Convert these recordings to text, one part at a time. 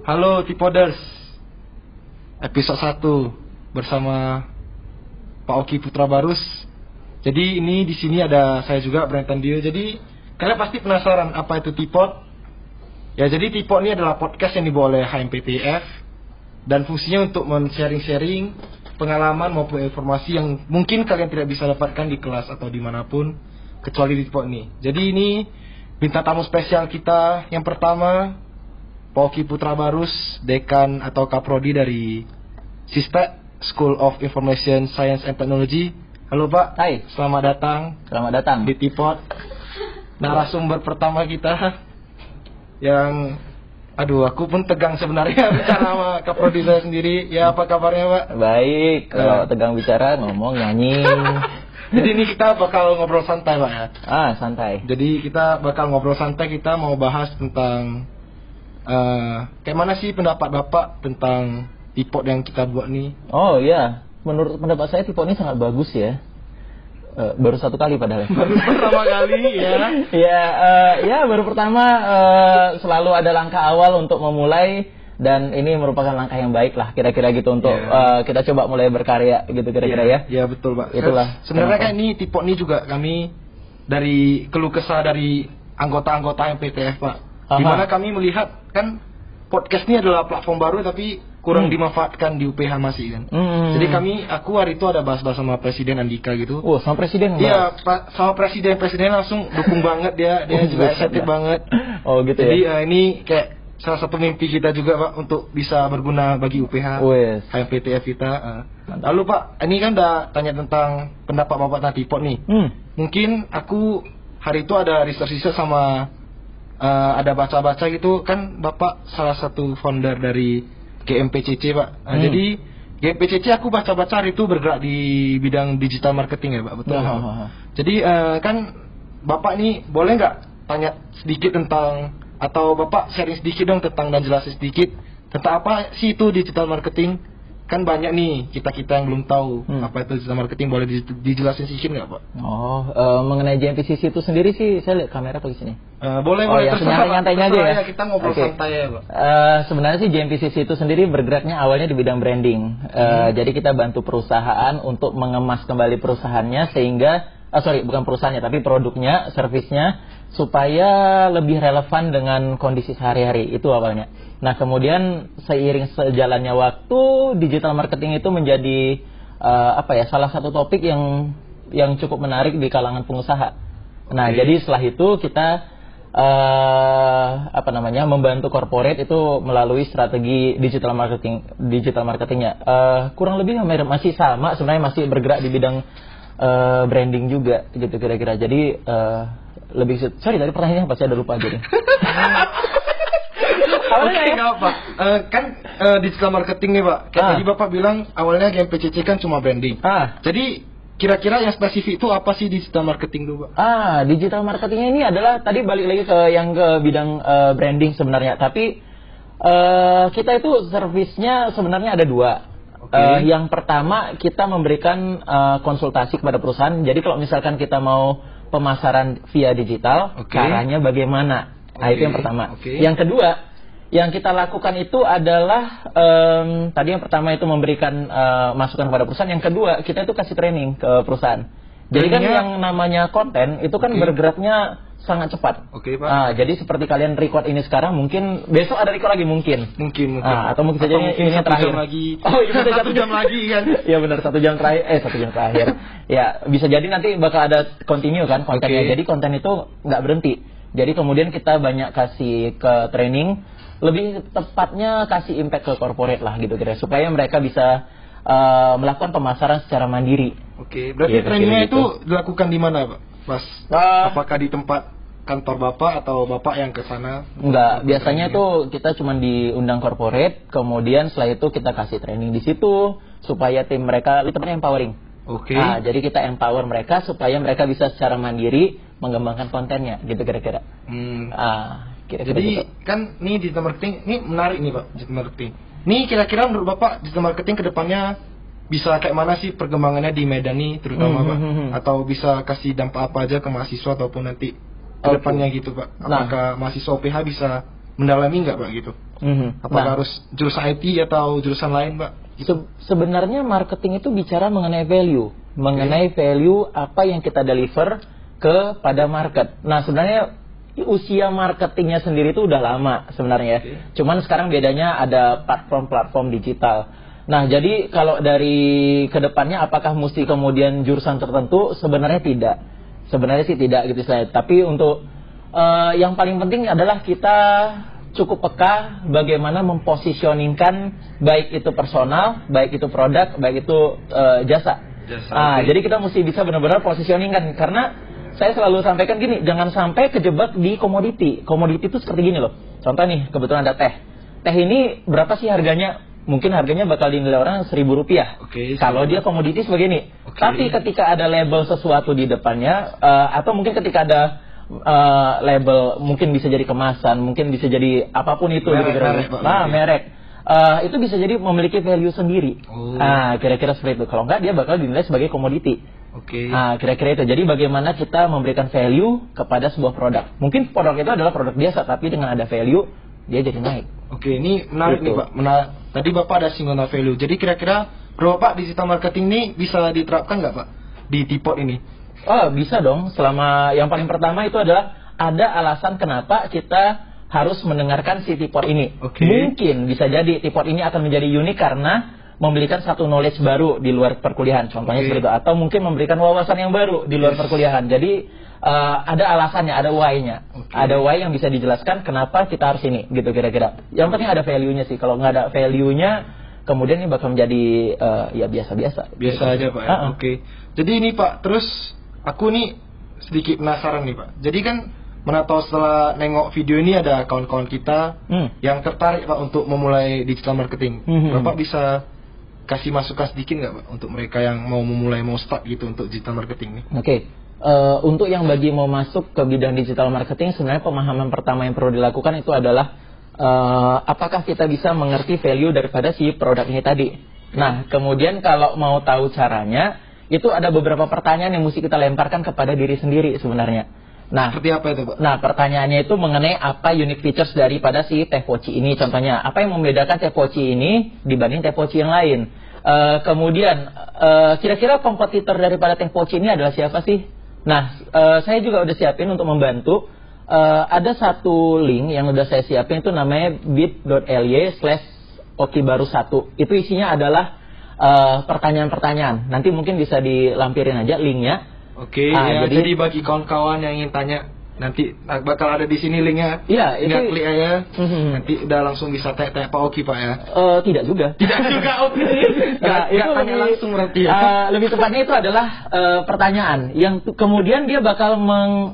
Halo Tipoders. Episode 1 Bersama Pak Oki Putra Barus. Jadi ini di sini ada saya juga Brenton Dio. Jadi kalian pasti penasaran apa itu Tipod. Ya jadi Tipod ini adalah podcast yang dibawa oleh HMPTF Dan fungsinya untuk men-sharing-sharing Pengalaman maupun informasi yang mungkin kalian tidak bisa dapatkan di kelas atau di mana pun Kecuali di Tipod ini. Jadi ini bintang tamu spesial kita. Yang pertama Poki Putra Barus, Dekan atau Kaprodi dari Sista School of Information Science and Technology. Halo Pak. Hai. Selamat datang. Selamat datang. Di Tipot. Narasumber pertama kita yang aduh aku pun tegang sebenarnya bicara sama Kaprodi saya sendiri. Ya apa kabarnya Pak? Baik. Kalau Eh. tegang bicara ngomong nyanyi. Jadi ini kita bakal ngobrol santai Pak ya. ah santai. Jadi kita bakal ngobrol santai kita mau bahas tentang eh kayak mana sih pendapat Bapak tentang tipot yang kita buat nih? Oh iya. Menurut pendapat saya tipe ini sangat bagus ya. Eh, baru satu kali padahal. Baru pertama kali ya. ya, eh, ya baru pertama eh, selalu ada langkah awal untuk memulai dan ini merupakan langkah yang baik lah kira-kira gitu untuk Ya. eh, kita coba mulai berkarya gitu kira-kira ya. Ya betul Pak. Itulah. Sebenarnya kan ini tipot ini juga kami dari keluh kesah dari anggota-anggota MPTF Pak. Aha. Di mana kami melihat kan podcast ini adalah platform baru tapi kurang Hmm. dimanfaatkan di UPH masih kan. Hmm. Jadi kami aku hari itu ada bahas-bahas sama Presiden Andika gitu. Oh, sama presiden? Iya, Pak, sama presiden presiden langsung dukung banget dia, dia Oh, juga dah. banget. Oh gitu Jadi ya. eh, ini kayak salah satu mimpi kita juga Pak untuk bisa berguna bagi UPH, Wes. HMPTF kita. eh. Lalu Pak, ini kan udah tanya tentang pendapat Bapak tentang tipot nih. Hmm. Mungkin aku hari itu ada research-research sama eh, ada baca-baca gitu kan Bapak salah satu founder dari GMPCC Pak. Eh, Hmm. Jadi GMPCC aku baca-baca itu bergerak di bidang digital marketing ya Pak, betul? Nah, ha, Pak? Jadi eh, kan Bapak nih boleh nggak tanya sedikit tentang atau Bapak sharing sedikit dong tentang dan jelasin sedikit tentang apa sih itu digital marketing? Kan banyak nih kita-kita yang belum tahu Hmm. apa itu digital marketing. Boleh di- dijelasin sedikit nggak Pak? Oh, eh, mengenai JMPCC itu sendiri sih saya lihat kamera di sini. Eh, boleh Oh, boleh ya, nyantai-nyantainya aja ya? Kita ngobrol Oke. santai ya Pak. Eh, sebenarnya sih JMPCC itu sendiri bergeraknya awalnya di bidang branding. Eh, Jadi kita bantu perusahaan untuk mengemas kembali perusahaannya sehingga, ah sorry bukan perusahaannya tapi produknya, servisnya supaya lebih relevan dengan kondisi sehari-hari itu awalnya. Nah kemudian seiring sejalannya waktu digital marketing itu menjadi eh, apa ya salah satu topik yang yang cukup menarik di kalangan pengusaha. Nah jadi setelah itu kita eh apa namanya membantu corporate itu melalui strategi digital marketing digital marketingnya. Eh, kurang lebih masih sama sebenarnya masih bergerak di bidang eh, branding juga gitu kira-kira. Jadi eh, lebih sorry tadi pertanyaannya apa? Saya udah lupa jadi Oke, nggak apa. Eh, kan eh, digital marketing nih Pak. Kayak Ah. tadi Bapak bilang awalnya GMPCC kan cuma branding. ah Jadi kira-kira yang spesifik itu apa sih digital marketing tuh Pak? Ah, digital marketingnya ini adalah tadi balik lagi ke yang ke bidang eh, branding sebenarnya. Tapi eh, kita itu servisnya sebenarnya ada dua. Oke. Eh, yang pertama kita memberikan eh, konsultasi kepada perusahaan. Jadi kalau misalkan kita mau pemasaran via digital, Oke. caranya bagaimana? Nah, itu yang pertama. oke. Yang kedua, yang kita lakukan itu adalah em, tadi yang pertama itu memberikan eh, masukan kepada perusahaan. Yang kedua, kita itu kasih training ke perusahaan. Jadi kan yang namanya konten itu kan Oke. bergeraknya sangat cepat. Oke Pak. Ah, jadi seperti kalian record ini sekarang, mungkin besok ada record lagi mungkin. Mungkin mungkin. Ah, atau mungkin saja ini- ini satu terakhir. jam lagi. Oh, iya, betul, satu jam lagi kan. ya benar satu jam terakhir, eh satu jam terakhir. ya bisa jadi nanti bakal ada continue kan kontennya. Oke. Jadi konten itu nggak berhenti. Jadi kemudian kita banyak kasih ke training, lebih tepatnya kasih impact ke corporate lah gitu kira supaya mereka bisa eh, melakukan pemasaran secara mandiri. Oke, berarti Iya, trainingnya kira-kira itu gitu. dilakukan di mana Pak? Mas? Ah. Apakah di tempat kantor Bapak atau Bapak yang ke sana? Enggak, biasanya tuh kita cuma diundang corporate, kemudian setelah itu kita kasih training di situ supaya tim mereka itu namanya empowering. Oke. Nah, jadi kita empower mereka supaya mereka bisa secara mandiri mengembangkan kontennya, gitu kira-kira. Hmm. Ah, kira-kira Jadi gitu. kan ini digital marketing ini menarik nih Pak digital marketing. Nih kira-kira menurut Bapak digital marketing ke depannya bisa kayak mana sih perkembangannya di Medan nih terutama Hmm, Pak? hmm, hmm, hmm. Atau bisa kasih dampak apa aja ke mahasiswa ataupun nanti ke Oke. depannya gitu Pak? Nah. Apakah mahasiswa PH bisa mendalami nggak pak gitu? Mhm. Apakah Nah, harus jurusan IT atau jurusan lain pak? se- sebenarnya marketing itu bicara mengenai value, mengenai value apa yang kita deliver kepada market. Nah, sebenarnya usia marketingnya sendiri itu udah lama sebenarnya. Oke. Cuman sekarang bedanya ada platform-platform digital. Nah, jadi kalau dari ke depannya apakah mesti kemudian jurusan tertentu? Sebenarnya tidak. Sebenarnya sih tidak gitu saya. Tapi untuk eh, yang paling penting adalah kita cukup peka bagaimana mempositioningkan baik itu personal, baik itu produk, baik itu eh, jasa. Jasa, Ah, jadi kita mesti bisa benar-benar positioningkan karena saya selalu sampaikan gini, jangan sampai kejebak di komoditi. Komoditi itu seperti gini loh. Contoh nih, kebetulan ada teh. Teh ini berapa sih harganya? Mungkin harganya bakal dinilai orang seribu rupiah. Oke, Kalau dia komoditi sebegini. Oke. Tapi ketika ada label sesuatu di depannya, eh, atau mungkin ketika ada eh, label, mungkin bisa jadi kemasan, mungkin bisa jadi apa pun itu. Merek, gitu, merek, Pak. Nah, merek. Eh, itu bisa jadi memiliki value sendiri. Oh. Ah, kira-kira seperti itu. Kalau enggak, dia bakal dinilai sebagai komoditi. Oke. Nah, kira-kira itu. Jadi bagaimana kita memberikan value kepada sebuah produk. Mungkin produk itu adalah produk biasa, tapi dengan ada value, dia jadi naik. Oke, ini menarik nih Gitu. Pak. Mena- Tadi Bapak ada singgung value. Jadi kira-kira menurut Bapak digital marketing ini bisa diterapkan nggak Pak di Tipot ini? Oh, bisa dong. Selama yang paling pertama itu adalah ada alasan kenapa kita harus mendengarkan si tipot ini. Oke. Mungkin bisa jadi tipot ini akan menjadi unik karena memberikan satu knowledge baru di luar perkuliahan. Contohnya Oke. seperti itu. Atau mungkin memberikan wawasan yang baru di luar Yes. perkuliahan. Jadi eh, ada alasannya, ada why-nya. Oke. Ada why yang bisa dijelaskan kenapa kita harus ini, gitu kira-kira. Yang penting ada value-nya sih. Kalau nggak ada value-nya, kemudian ini bakal menjadi eh, ya biasa-biasa. Biasa aja Pak. ya? Ah, ah. Oke. Jadi ini Pak, terus aku nih sedikit penasaran nih Pak. Jadi kan mana tahu setelah nengok video ini ada kawan-kawan kita Hmm. yang tertarik Pak untuk memulai digital marketing. Mhm. Bapak bisa kasih masukan sedikit nggak Pak untuk mereka yang mau memulai mau start gitu untuk digital marketing nih? Oke, Eh, untuk yang bagi mau masuk ke bidang digital marketing, sebenarnya pemahaman pertama yang perlu dilakukan itu adalah eh, apakah kita bisa mengerti value daripada si produk ini tadi. Nah, kemudian kalau mau tahu caranya, itu ada beberapa pertanyaan yang mesti kita lemparkan kepada diri sendiri sebenarnya. Nah, Seperti apa itu Pak? Nah, pertanyaannya itu mengenai apa unique features daripada si teh poci ini. Contohnya, apa yang membedakan teh poci ini dibanding teh poci yang lain? Eh, kemudian, eh, kira-kira kompetitor daripada teh poci ini adalah siapa sih? Nah, eh, saya juga udah siapin untuk membantu. Eh, ada satu link yang udah saya siapin itu namanya bit.ly slash oki baru satu. Itu isinya adalah eh, pertanyaan-pertanyaan. Nanti mungkin bisa dilampirin aja linknya. Oke, Ah, ya, jadi- jadi, bagi kawan-kawan yang ingin tanya nanti nah, bakal ada di sini linknya. Iya, itu- klik aja. Mhm. Nanti udah langsung bisa tanya-tanya Pak Oki Pak ya. Eh, tidak juga. Tidak juga Oki. Nah, Gak, gak tanya langsung berarti ya. eh, lebih tepatnya itu adalah eh, pertanyaan yang kemudian dia bakal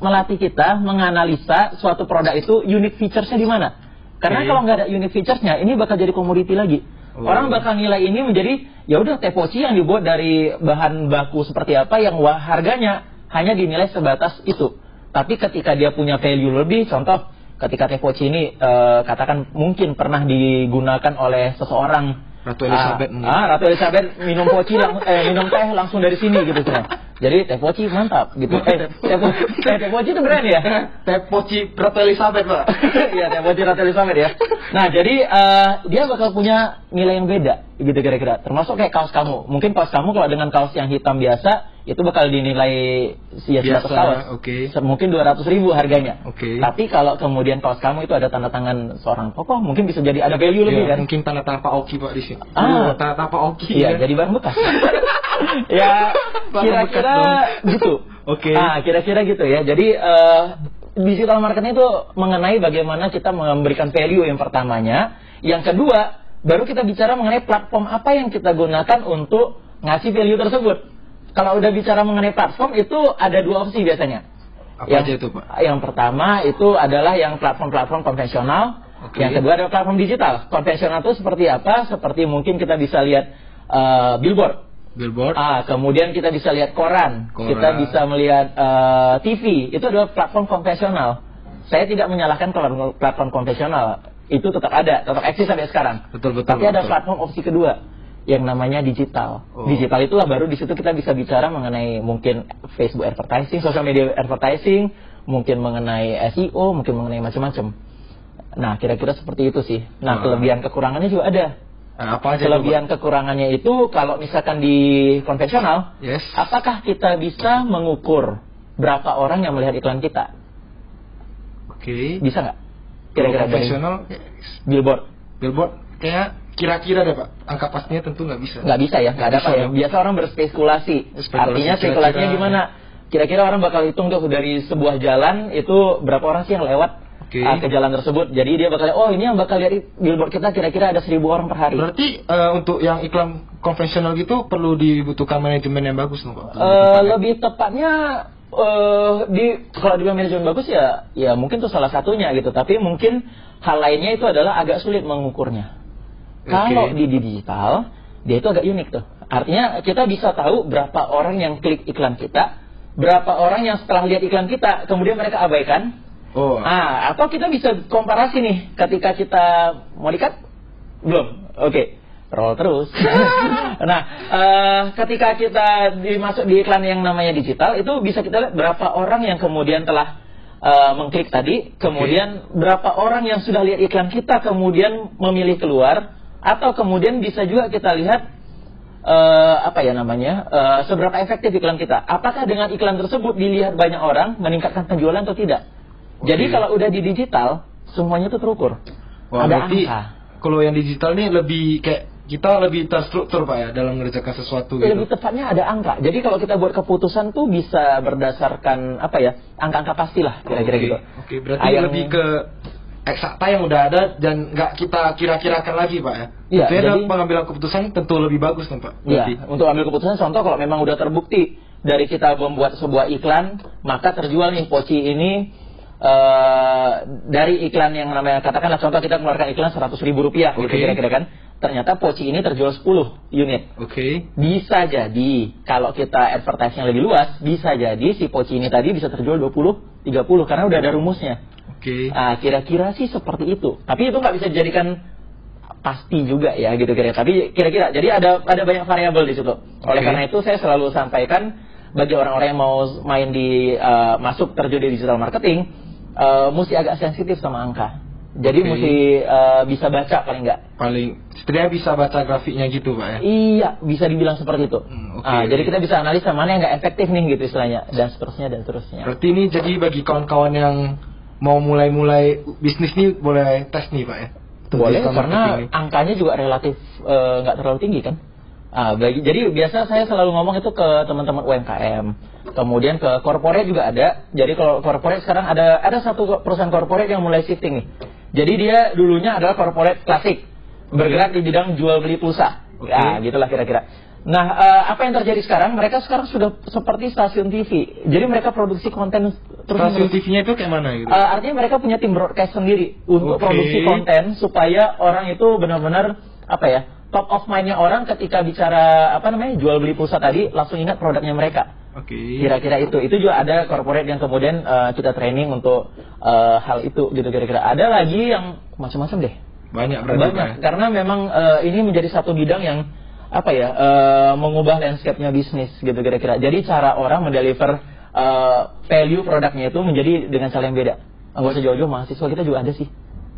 melatih kita menganalisa suatu produk itu unique featuresnya di mana. Karena Oke. kalau nggak ada unique featuresnya, ini bakal jadi komoditi lagi. Oh. Orang bakal nilai ini menjadi ya udah teh poci yang dibuat dari bahan baku seperti apa yang harganya hanya dinilai sebatas itu. Tapi ketika dia punya value lebih, contoh ketika teh poci ini eh, katakan mungkin pernah digunakan oleh seseorang Ratu Elizabeth Ah, ah, Ratu Elizabeth minum poci lang- eh, minum teh langsung dari sini gitu kan. Jadi teh poci mantap gitu. Eh, teh, po- eh, teh poci itu brand ya? Teh Poci Ratu Elizabeth Pak. Iya, teh poci Ratu Elizabeth ya. Nah, jadi eh, dia bakal punya nilai yang beda gitu kira-kira. Termasuk kayak kaos kamu. Mungkin kaos kamu kalau dengan kaos yang hitam biasa itu bakal dinilai ya Biasa, 100 kaos. oke. Se- Mungkin 200 ribu harganya. Oke. Tapi kalau kemudian kaos kamu itu ada tanda tangan seorang tokoh, mungkin bisa jadi ada value lebih Ya, kan? mungkin tanda tangan Pak Oki Pak di sini. Ah. Oh, tanda tangan Pak Oki. Iya, ya. jadi barang bekas. ya, kira-kira gitu. Oke. Ah, kira-kira gitu ya. Jadi eh, digital marketing itu mengenai bagaimana kita memberikan value yang pertamanya. Yang kedua, baru kita bicara mengenai platform apa yang kita gunakan untuk ngasih value tersebut. Kalau udah bicara mengenai platform itu ada dua opsi biasanya. Apa yang, aja itu Pak? Yang pertama itu adalah yang platform-platform konvensional. Oke. Yang kedua adalah platform digital. Konvensional itu seperti apa? Seperti mungkin kita bisa lihat eh, billboard. Billboard. Ah, kemudian kita bisa lihat koran, Koran. kita bisa melihat eh, TV. Itu adalah platform konvensional. Saya tidak menyalahkan kalau platform konvensional itu tetap ada, tetap eksis sampai sekarang. Betul, betul, Tapi ada betul. platform opsi kedua yang namanya digital. Oh. Digital itulah baru di situ kita bisa bicara mengenai mungkin Facebook advertising, social media advertising, mungkin mengenai SEO, mungkin mengenai macam-macam. Nah, kira-kira seperti itu sih. Nah, Wah. kelebihan kekurangannya juga ada. Nah, apa aja Kelebihan kekurangannya itu kalau misalkan di konvensional? Yes. apakah kita bisa mengukur berapa orang yang melihat iklan kita? Oke. Bisa nggak? Kira-kira konvensional billboard? billboard kayak kira-kira deh pak angka pastinya tentu nggak bisa Nggak bisa ya, nggak ada Bisa apa ya. Biasa orang berspekulasi. Spekulasi, Artinya kira-kira. spekulasinya gimana? Kira-kira orang bakal hitung tuh dari sebuah jalan itu berapa orang sih yang lewat Oke. uh, ke jalan tersebut. Jadi dia bakal oh ini yang bakal lihat billboard kita kira-kira ada seribu orang per hari. berarti eh, untuk yang iklan konvensional gitu perlu dibutuhkan manajemen yang bagus dong pak Eh, lebih tepatnya eh di kalau dibilang manajemen bagus ya ya mungkin itu salah satunya gitu tapi mungkin hal lainnya itu adalah agak sulit mengukurnya Oke. kalau di digital dia itu agak unik tuh. Artinya kita bisa tahu berapa orang yang klik iklan kita berapa orang yang setelah lihat iklan kita kemudian mereka abaikan. Oh. Ah atau kita bisa komparasi nih ketika kita mau dikat belum. Oke. Roll terus. Nah eh, ketika kita dimasuk di iklan yang namanya digital itu bisa kita lihat berapa orang yang kemudian telah eh, mengklik tadi kemudian berapa orang yang sudah lihat iklan kita kemudian memilih keluar atau kemudian bisa juga kita lihat eh, apa ya namanya eh, seberapa efektif iklan kita. Apakah dengan iklan tersebut dilihat banyak orang meningkatkan penjualan atau tidak? Jadi Oke. kalau udah di digital semuanya itu terukur. Wah, ada berarti angka. kalau yang digital ini lebih kayak kita lebih terstruktur pak ya dalam mengerjakan sesuatu gitu. Lebih tepatnya ada angka. Jadi kalau kita buat keputusan tuh bisa berdasarkan apa ya angka-angka pastilah kira-kira Oke. gitu. oke. Berarti Ah, yang- lebih ke eksakta yang udah ada dan nggak kita kira-kirakan lagi pak ya Iya, jadi- pengambilan keputusan tentu lebih bagus dong pak Iya, untuk ambil keputusan contoh kalau memang udah terbukti dari kita membuat sebuah iklan, maka terjual nih poci ini eh, dari iklan yang namanya katakanlah contoh kita mengeluarkan iklan 100 ribu rupiah gitu Oke. kira-kira kan. Ternyata poci ini terjual 10 unit. oke Bisa jadi kalau kita advertise yang lebih luas, bisa jadi si poci ini tadi bisa terjual 20, 30 karena udah ada rumusnya. Oke Ah, kira-kira sih seperti itu. Tapi itu nggak bisa dijadikan pasti juga ya gitu kira. Tapi kira-kira jadi ada ada banyak variabel di situ. Oleh karena itu saya selalu sampaikan bagi orang-orang yang mau main di eh, masuk terjun di digital marketing eh, mesti agak sensitif sama angka. Jadi Oke. mesti eh, bisa baca paling nggak. paling setidaknya bisa baca grafiknya gitu pak ya Iya, bisa dibilang seperti itu. Hmm. Ah, jadi kita bisa analisa mana yang nggak efektif nih gitu istilahnya dan seterusnya dan seterusnya. Berarti ini jadi bagi kawan-kawan yang mau mulai-mulai bisnis nih boleh tes nih pak ya? Untuk Boleh karena nih. angkanya juga relatif eh, nggak terlalu tinggi kan. Ah, bagi, jadi biasa saya selalu ngomong itu ke teman-teman UMKM, kemudian ke corporate juga ada. Jadi kalau corporate sekarang ada ada satu perusahaan corporate yang mulai shifting nih. Jadi dia dulunya adalah corporate klasik, bergerak di bidang jual beli pulsa. Oke. Ya, gitulah kira-kira. Nah, eh, apa yang terjadi sekarang? Mereka sekarang sudah seperti stasiun TV. Jadi mereka produksi konten terus Stasiun TV-nya itu kayak mana gitu? Uh, artinya mereka punya tim broadcast sendiri untuk Oke. produksi konten supaya orang itu benar-benar apa ya top of mindnya orang ketika bicara apa namanya jual beli pulsa tadi langsung ingat produknya mereka. Oke. Kira-kira itu. Itu juga ada corporate yang kemudian uh, kita training untuk uh, hal itu gitu kira-kira. Ada lagi yang macam-macam deh. Banyak berarti Banyak ya? karena memang uh, ini menjadi satu bidang yang apa ya uh, mengubah landscape-nya bisnis gitu kira-kira. Jadi cara orang mendeliver uh, value produknya itu menjadi dengan cara yang beda. Enggak usah jauh-jauh mahasiswa kita juga ada sih.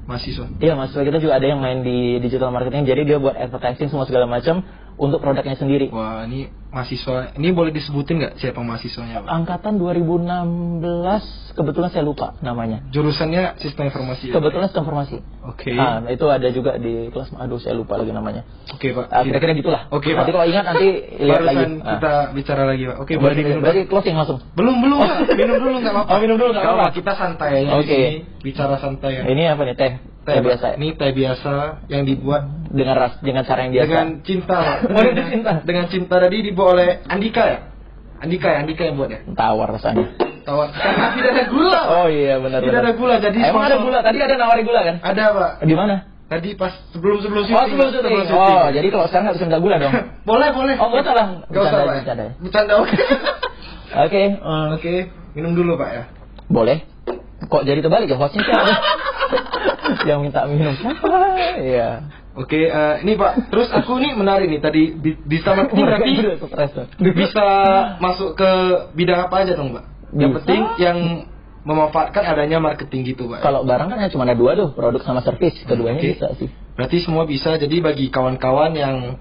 Mahasiswa. Iya mahasiswa kita juga ada yang main di digital marketing. Jadi dia buat advertising semua segala macam untuk produknya sendiri. Wah ini mahasiswa. Ini boleh disebutin nggak siapa mahasiswanya pak? Angkatan 2016 kebetulan saya lupa namanya. Jurusannya sistem informasi. ya? Kebetulan sistem informasi. Oke. Ah, itu ada juga di kelas aduh saya lupa lagi namanya. Oke pak. Ah, kira-kira gitulah. Oke, Nanti Pak. kalau ingat nanti lihat lagi. Ah. kita bicara lagi pak. Oke Berarti, boleh diminum. berarti closing langsung. Belum belum Pak. minum dulu nggak apa-apa. Oh, minum dulu nggak apa-apa. Kita santai aja Oke. sini. Bicara santai ya. Ini apa nih teh? Teh biasa. ya? Ini teh biasa yang dibuat Dengan ras dengan cara yang biasa. dengan cinta. Oh, dengan cinta. Dengan cinta tadi dibuat oleh Andika ya. Andika ya, Andika yang buat ya. tawar rasanya. Tawar. Karena tidak ada gula. Pak. Oh iya benar Tidak benar. ada gula, jadi Emang ada gula. Tadi ada nawarin gula kan? Ada pak. Di mana? Tadi pas sebelum sebelum Oh sebelum syuting. Oh jadi kalau sekarang nggak bisa minta gula dong. boleh boleh. Oh nggak usah lah. Gak usah pak. bercanda. Bercanda oke. Oke. eh, Oke, minum dulu pak ya. Boleh. Kok jadi terbalik ya hostnya siapa? yang minta minum siapa? Iya. Oke, eh, ini pak. Terus aku nih menarik nih tadi di, di sama ini berarti bisa masuk ke bidang apa aja dong pak? Yang Bisa. penting yang memanfaatkan adanya marketing gitu pak. Kalau barang kan cuma ada dua tuh, produk sama servis. Keduanya Oke. bisa sih. Berarti semua bisa. Jadi bagi kawan-kawan yang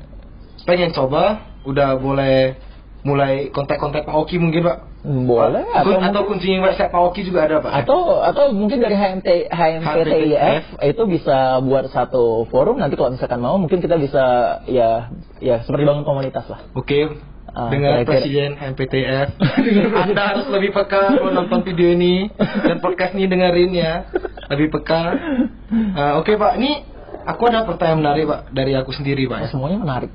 pengen coba, udah boleh mulai kontak-kontak Pak Oki mungkin pak. Boleh Atau, atau atau kunjungi website Pak Oki juga ada pak. atau atau mungkin dari HMT HMPTIF itu bisa buat satu forum nanti kalau misalkan mau mungkin kita bisa ya ya seperti bangun komunitas lah. Oke. Ah, dengan kira-kira. presiden MPTF Anda harus lebih peka kalau nonton video ini dan podcast ini dengerin ya lebih peka Ah, oke pak ini aku ada pertanyaan menarik pak dari aku sendiri pak ya. Semuanya menarik.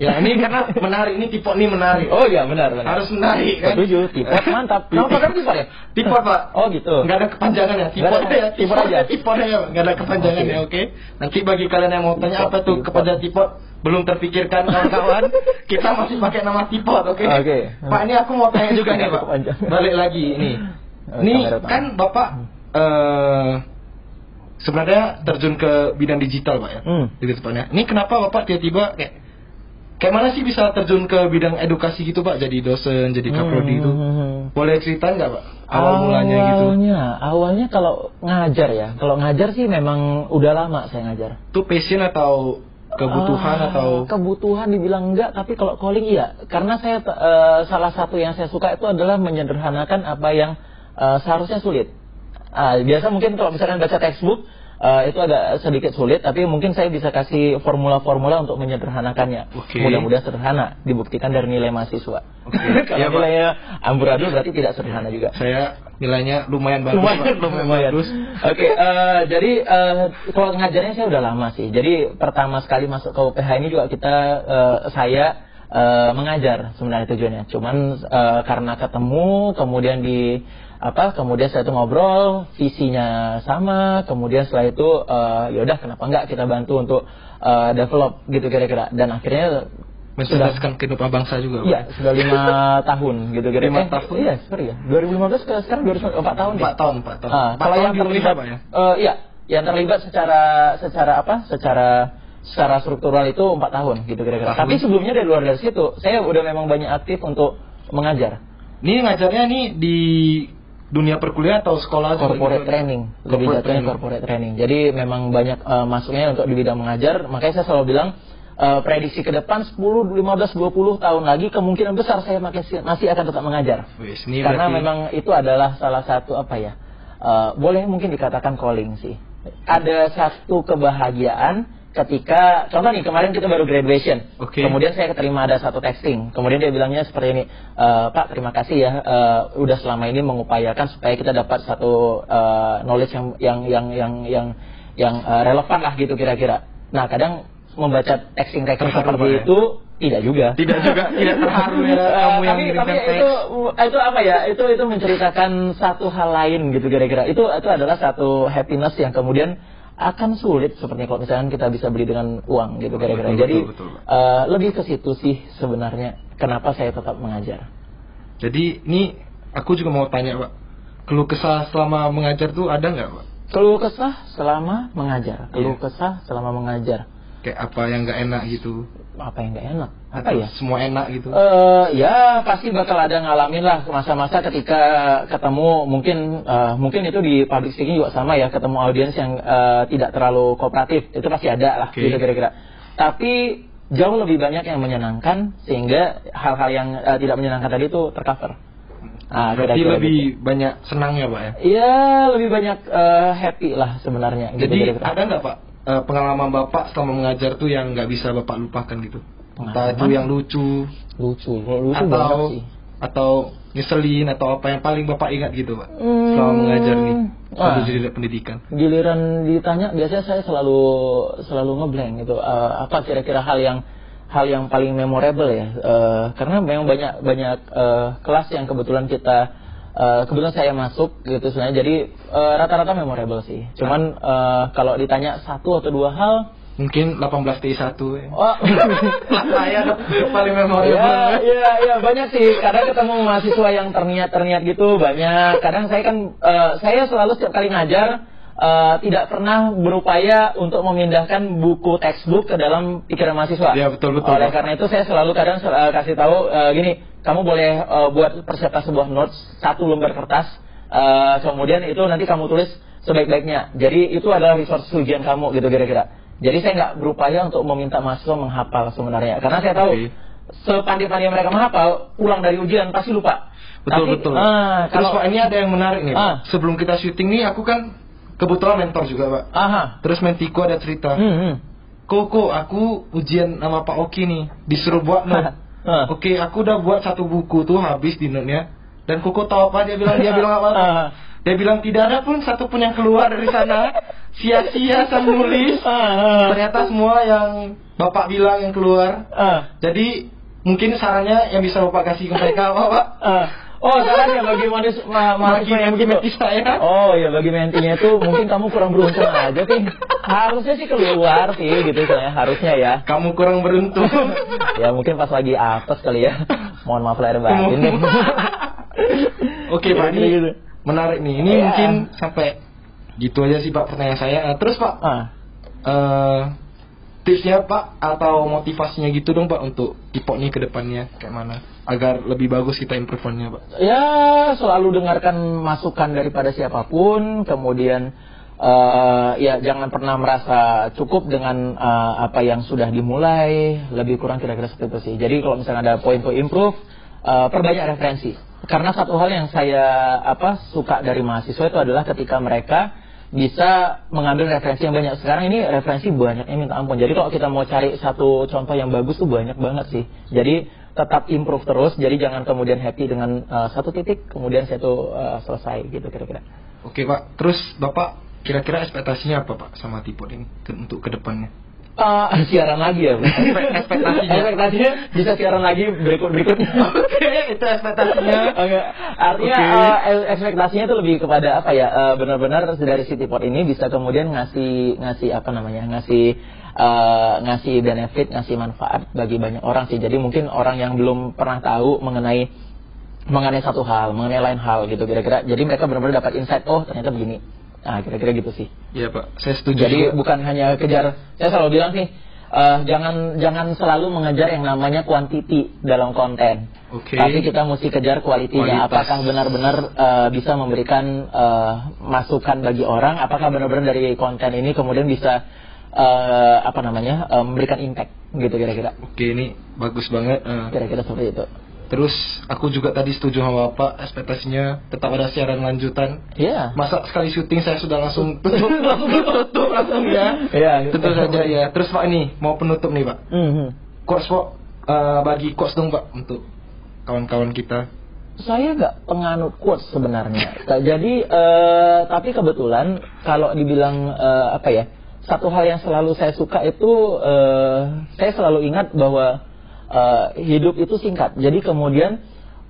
Ya ini karena menarik ini tipe ini menarik Oh iya benar benar. harus menarik kan Setuju, tipot mantap. Kenapa kan tipot ya? Tipot pak Oh gitu. Nggak ada kepanjangan ya, ada, ya, tipot aja. tipot ya, nggak ada kepanjangan ya, oke. Nanti bagi kalian yang mau tanya apa tuh kepada tipot, belum terpikirkan kawan-kawan, kita masih pakai nama tipot, oke? Oke. Pak ini aku mau tanya juga nih pak, Kepanjangan. balik lagi ini. Oh, Ini kan bapak eh sebenarnya terjun ke bidang digital pak ya, Hmm. depannya. Ini kenapa bapak tiba-tiba kayak kayak mana sih bisa terjun ke bidang edukasi gitu pak, jadi dosen, jadi kaprodi itu? Hmm. Boleh cerita nggak pak? Awal mulanya gitu. Awalnya, awalnya kalau ngajar ya, kalau ngajar sih memang udah lama saya ngajar. Itu passion atau kebutuhan Ah, atau kebutuhan dibilang enggak, tapi kalau calling iya. Karena saya eh, salah satu yang saya suka itu adalah menyederhanakan apa yang eh, seharusnya sulit. Ah, biasa mungkin kalau misalkan baca textbook eh, itu agak sedikit sulit, tapi mungkin saya bisa kasih formula-formula untuk menyederhanakannya. Oke. Mudah-mudahan sederhana, dibuktikan dari nilai mahasiswa. Oke. kalau Pak. nilainya amburadul berarti tidak sederhana juga. saya nilainya lumayan bagus lumayan, lumayan. bagus. Oke, eh, jadi eh, kalau ngajarnya saya udah lama sih. Jadi pertama sekali masuk ke UPH ini juga kita eh, saya eh, mengajar sebenarnya tujuannya. Cuman eh, karena ketemu, kemudian di apa? Kemudian saya tuh ngobrol, visinya sama. Kemudian setelah itu eh, yaudah kenapa enggak kita bantu untuk eh, develop gitu kira-kira. Dan akhirnya mencerdaskan kehidupan bangsa juga Pak. Iya, sudah lima tahun gitu kira-kira. Lima Eh, tahun? Iya, sorry ya. 2015 ke sekarang 2000, empat tahun deh. Empat tahun, empat tahun. Ah, Empat kalau tahun yang terlibat, Pak, ya? eh, iya, yang terlibat secara secara apa? Secara secara struktural itu empat tahun gitu kira-kira. Tahun. Tapi sebelumnya dari luar dari situ, saya udah memang banyak aktif untuk mengajar. Ini ngajarnya nih di dunia perkuliahan atau sekolah corporate training. Lebih Corporate jatuhnya training. corporate training. Jadi memang banyak eh, masuknya untuk di bidang mengajar. Makanya saya selalu bilang eh, prediksi ke depan 10, 15, 20 tahun lagi kemungkinan besar saya makin masih akan tetap mengajar. Ini karena berarti- memang itu adalah salah satu apa ya eh, boleh mungkin dikatakan calling sih. Ada satu kebahagiaan ketika contoh nih kemarin kita baru graduation. Oke. kemudian saya keterima ada satu texting kemudian dia bilangnya seperti ini "E, Pak terima kasih ya eh, udah selama ini mengupayakan supaya kita dapat satu eh, knowledge yang yang yang yang yang yang eh, relevan lah gitu kira-kira. Nah kadang membaca texting texting Terharu, seperti ya? itu tidak juga. Tidak juga, tidak terharu ya, kamu yang tapi tapi itu itu apa ya itu itu menceritakan satu hal lain gitu kira-kira. Itu itu adalah satu happiness yang kemudian akan sulit seperti kalau misalkan kita bisa beli dengan uang gitu kira-kira jadi betul, betul. eh, lebih ke situ sih sebenarnya kenapa saya tetap mengajar Jadi ini aku juga mau tanya Pak. Keluh kesah selama mengajar tuh ada nggak Pak? keluh kesah selama mengajar keluh Iya. kesah selama mengajar Kayak apa yang nggak enak gitu? Apa yang nggak enak apa Atau ya Semua enak gitu? Eh ya pasti bakal ada ngalamin lah masa-masa ketika ketemu mungkin eh, mungkin itu di public speaking juga sama ya ketemu audiens yang eh, tidak terlalu kooperatif itu pasti ada lah Oke. gitu kira-kira. Tapi jauh lebih banyak yang menyenangkan sehingga hal-hal yang eh, tidak menyenangkan tadi itu tercover. Ah, Berarti kira-kira lebih gitu. banyak senang ya Pak ya? Iya lebih banyak eh, happy lah sebenarnya. gitu Jadi kira-kira. ada nggak Pak eh, pengalaman Bapak selama mengajar tuh yang nggak bisa Bapak lupakan gitu? Entah itu yang lucu lucu, lucu atau sih. atau nyeselin atau apa yang paling Bapak ingat gitu Pak? Hmm. Selama mengajar nih, Wah. jadi pendidikan. giliran ditanya biasanya saya selalu selalu ngeblank gitu Eh, apa kira-kira hal yang hal yang paling memorable ya Eh, karena memang banyak banyak eh, kelas yang kebetulan kita eh, kebetulan saya masuk gitu sebenarnya jadi eh, rata-rata memorable sih cuman eh, kalau ditanya satu atau dua hal Mungkin 18 T 1 ya. oh saya paling memorable. Ya, iya, iya banyak sih. Kadang ketemu mahasiswa yang terniat-terniat gitu banyak. Kadang saya kan, eh, saya selalu setiap kali ngajar eh, tidak pernah berupaya untuk memindahkan buku textbook ke dalam pikiran mahasiswa. Iya, betul, betul, Oleh karena itu saya selalu kadang eh, kasih tahu eh, gini, kamu boleh eh, buat persiapan sebuah notes satu lembar kertas. Eh, kemudian itu nanti kamu tulis sebaik-baiknya. Jadi itu adalah resource ujian kamu gitu kira-kira. Jadi saya nggak berupaya untuk meminta mahasiswa menghafal sebenarnya, karena saya tahu sepandai-pandai mereka menghafal, pulang dari ujian pasti lupa. Betul Tapi, betul. ah, Terus kalau Pak ini ada yang menarik nih. Ah. Sebelum kita syuting nih aku kan kebetulan mentor juga Pak. aha, Terus Mentiko ada cerita. hmm, hmm. Koko aku ujian sama Pak Oki nih disuruh buat note. Ah. Oke aku udah buat satu buku tuh habis di note-nya. Dan Koko tahu apa dia bilang dia bilang apa? Ah. Dia bilang tidak ada pun satu pun yang keluar dari sana. Sia-sia saya nulis. Ah, Ternyata semua yang Bapak bilang yang keluar. ah, Jadi mungkin sarannya yang bisa Bapak kasih ke mereka apa Pak? ah. Oh, caranya bagi manis, ma yang begitu. menti saya. Oh ya bagi mentinya itu mungkin kamu kurang beruntung aja sih. Harusnya sih keluar sih gitu saya harusnya ya. Kamu kurang beruntung. Ya mungkin pas lagi apes kali ya. Mohon maaf lahir batin. Oke Pak, ini Gitu-gitu. menarik nih. Ini Iya. mungkin sampai gitu aja sih Pak pertanyaan saya. Eh, Terus Pak, Ah. eh, tipsnya Pak atau motivasinya gitu dong Pak untuk Tipok nih ke depannya kayak mana? Agar lebih bagus kita improvementnya Pak. Ya selalu dengarkan masukan daripada siapa pun, kemudian eh, ya jangan pernah merasa cukup dengan eh, apa yang sudah dimulai, lebih kurang kira-kira seperti itu sih. Jadi kalau misalnya ada point to improve, eh, perbanyak referensi. Karena satu hal yang saya apa suka dari mahasiswa itu adalah ketika mereka bisa mengambil referensi yang banyak. Sekarang ini referensi banyaknya minta ampun. Jadi kalau kita mau cari satu contoh yang bagus tuh banyak banget sih. Jadi tetap improve terus. Jadi jangan kemudian happy dengan uh, satu titik, kemudian satu uh, selesai gitu kira-kira. Oke Pak, terus Bapak kira-kira ekspektasinya apa Pak sama Tipok ini ke- untuk ke depannya? Uh, siaran lagi ya, ekspektasinya. ekspektasinya bisa siaran lagi berikut berikutnya. Oke, itu ekspektasinya. Oke, artinya Oke. uh, ekspektasinya itu lebih kepada apa ya? uh, benar-benar dari City Port ini bisa kemudian ngasih ngasih apa namanya? ngasih uh, ngasih benefit, ngasih manfaat bagi banyak orang sih. Jadi mungkin orang yang belum pernah tahu mengenai mengenai satu hal, mengenai lain hal gitu kira-kira. Jadi mereka benar-benar dapat insight, oh ternyata begini. Nah, kira-kira gitu sih. Iya Pak, saya setuju. Jadi juga. bukan hanya kejar. Saya selalu bilang sih, eh, jangan jangan selalu mengejar yang namanya kuantiti dalam konten. Oke. Tapi kita mesti kejar kualitinya. Kualitas. Apakah benar-benar eh, bisa memberikan eh, masukan bagi orang? Apakah benar-benar dari konten ini kemudian bisa eh, apa namanya eh, memberikan impact gitu kira-kira. Oke, ini bagus banget. eh. Kira-kira seperti itu. Terus aku juga tadi setuju sama Bapak, ekspektasinya tetap ada siaran lanjutan. Iya. Masa sekali syuting saya sudah langsung tutup, langsung tutup langsung ya. Iya. Tentu saja ya. Terus Pak ini mau penutup nih Pak. Mhm. Quotes Pak, eh, bagi quotes dong Pak untuk kawan-kawan kita. Saya nggak penganut quotes sebenarnya. Jadi eh, tapi kebetulan kalau dibilang eh, apa ya satu hal yang selalu saya suka itu eh, saya selalu ingat bahwa eh, hidup itu singkat. Jadi kemudian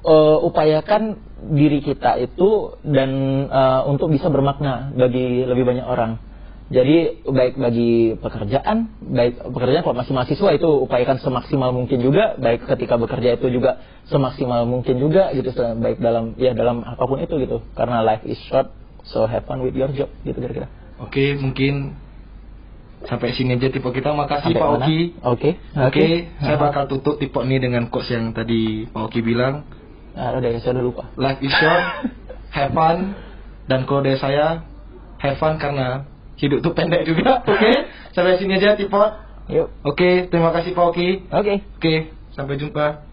eh, upayakan diri kita itu dan eh, untuk bisa bermakna bagi lebih banyak orang. Jadi baik bagi pekerjaan, baik pekerjaan kalau masih mahasiswa itu upayakan semaksimal mungkin juga, baik ketika bekerja itu juga semaksimal mungkin juga gitu, baik dalam ya dalam apa pun itu gitu. Karena life is short, so have fun with your job gitu kira-kira. Oke, mungkin sampai sini aja tipe kita. Makasih Sampai Pak mana? Oki. Oke. Oke, saya bakal tutup tipe ini dengan quotes yang tadi Pak Oki bilang. Nah, udah saya udah lupa. Life is short, have fun, dan kode saya have fun karena hidup tuh pendek juga. Oke, sampai sini aja tipe. Yuk. Oke, terima kasih Pak Oki. Oke. Oke, sampai jumpa.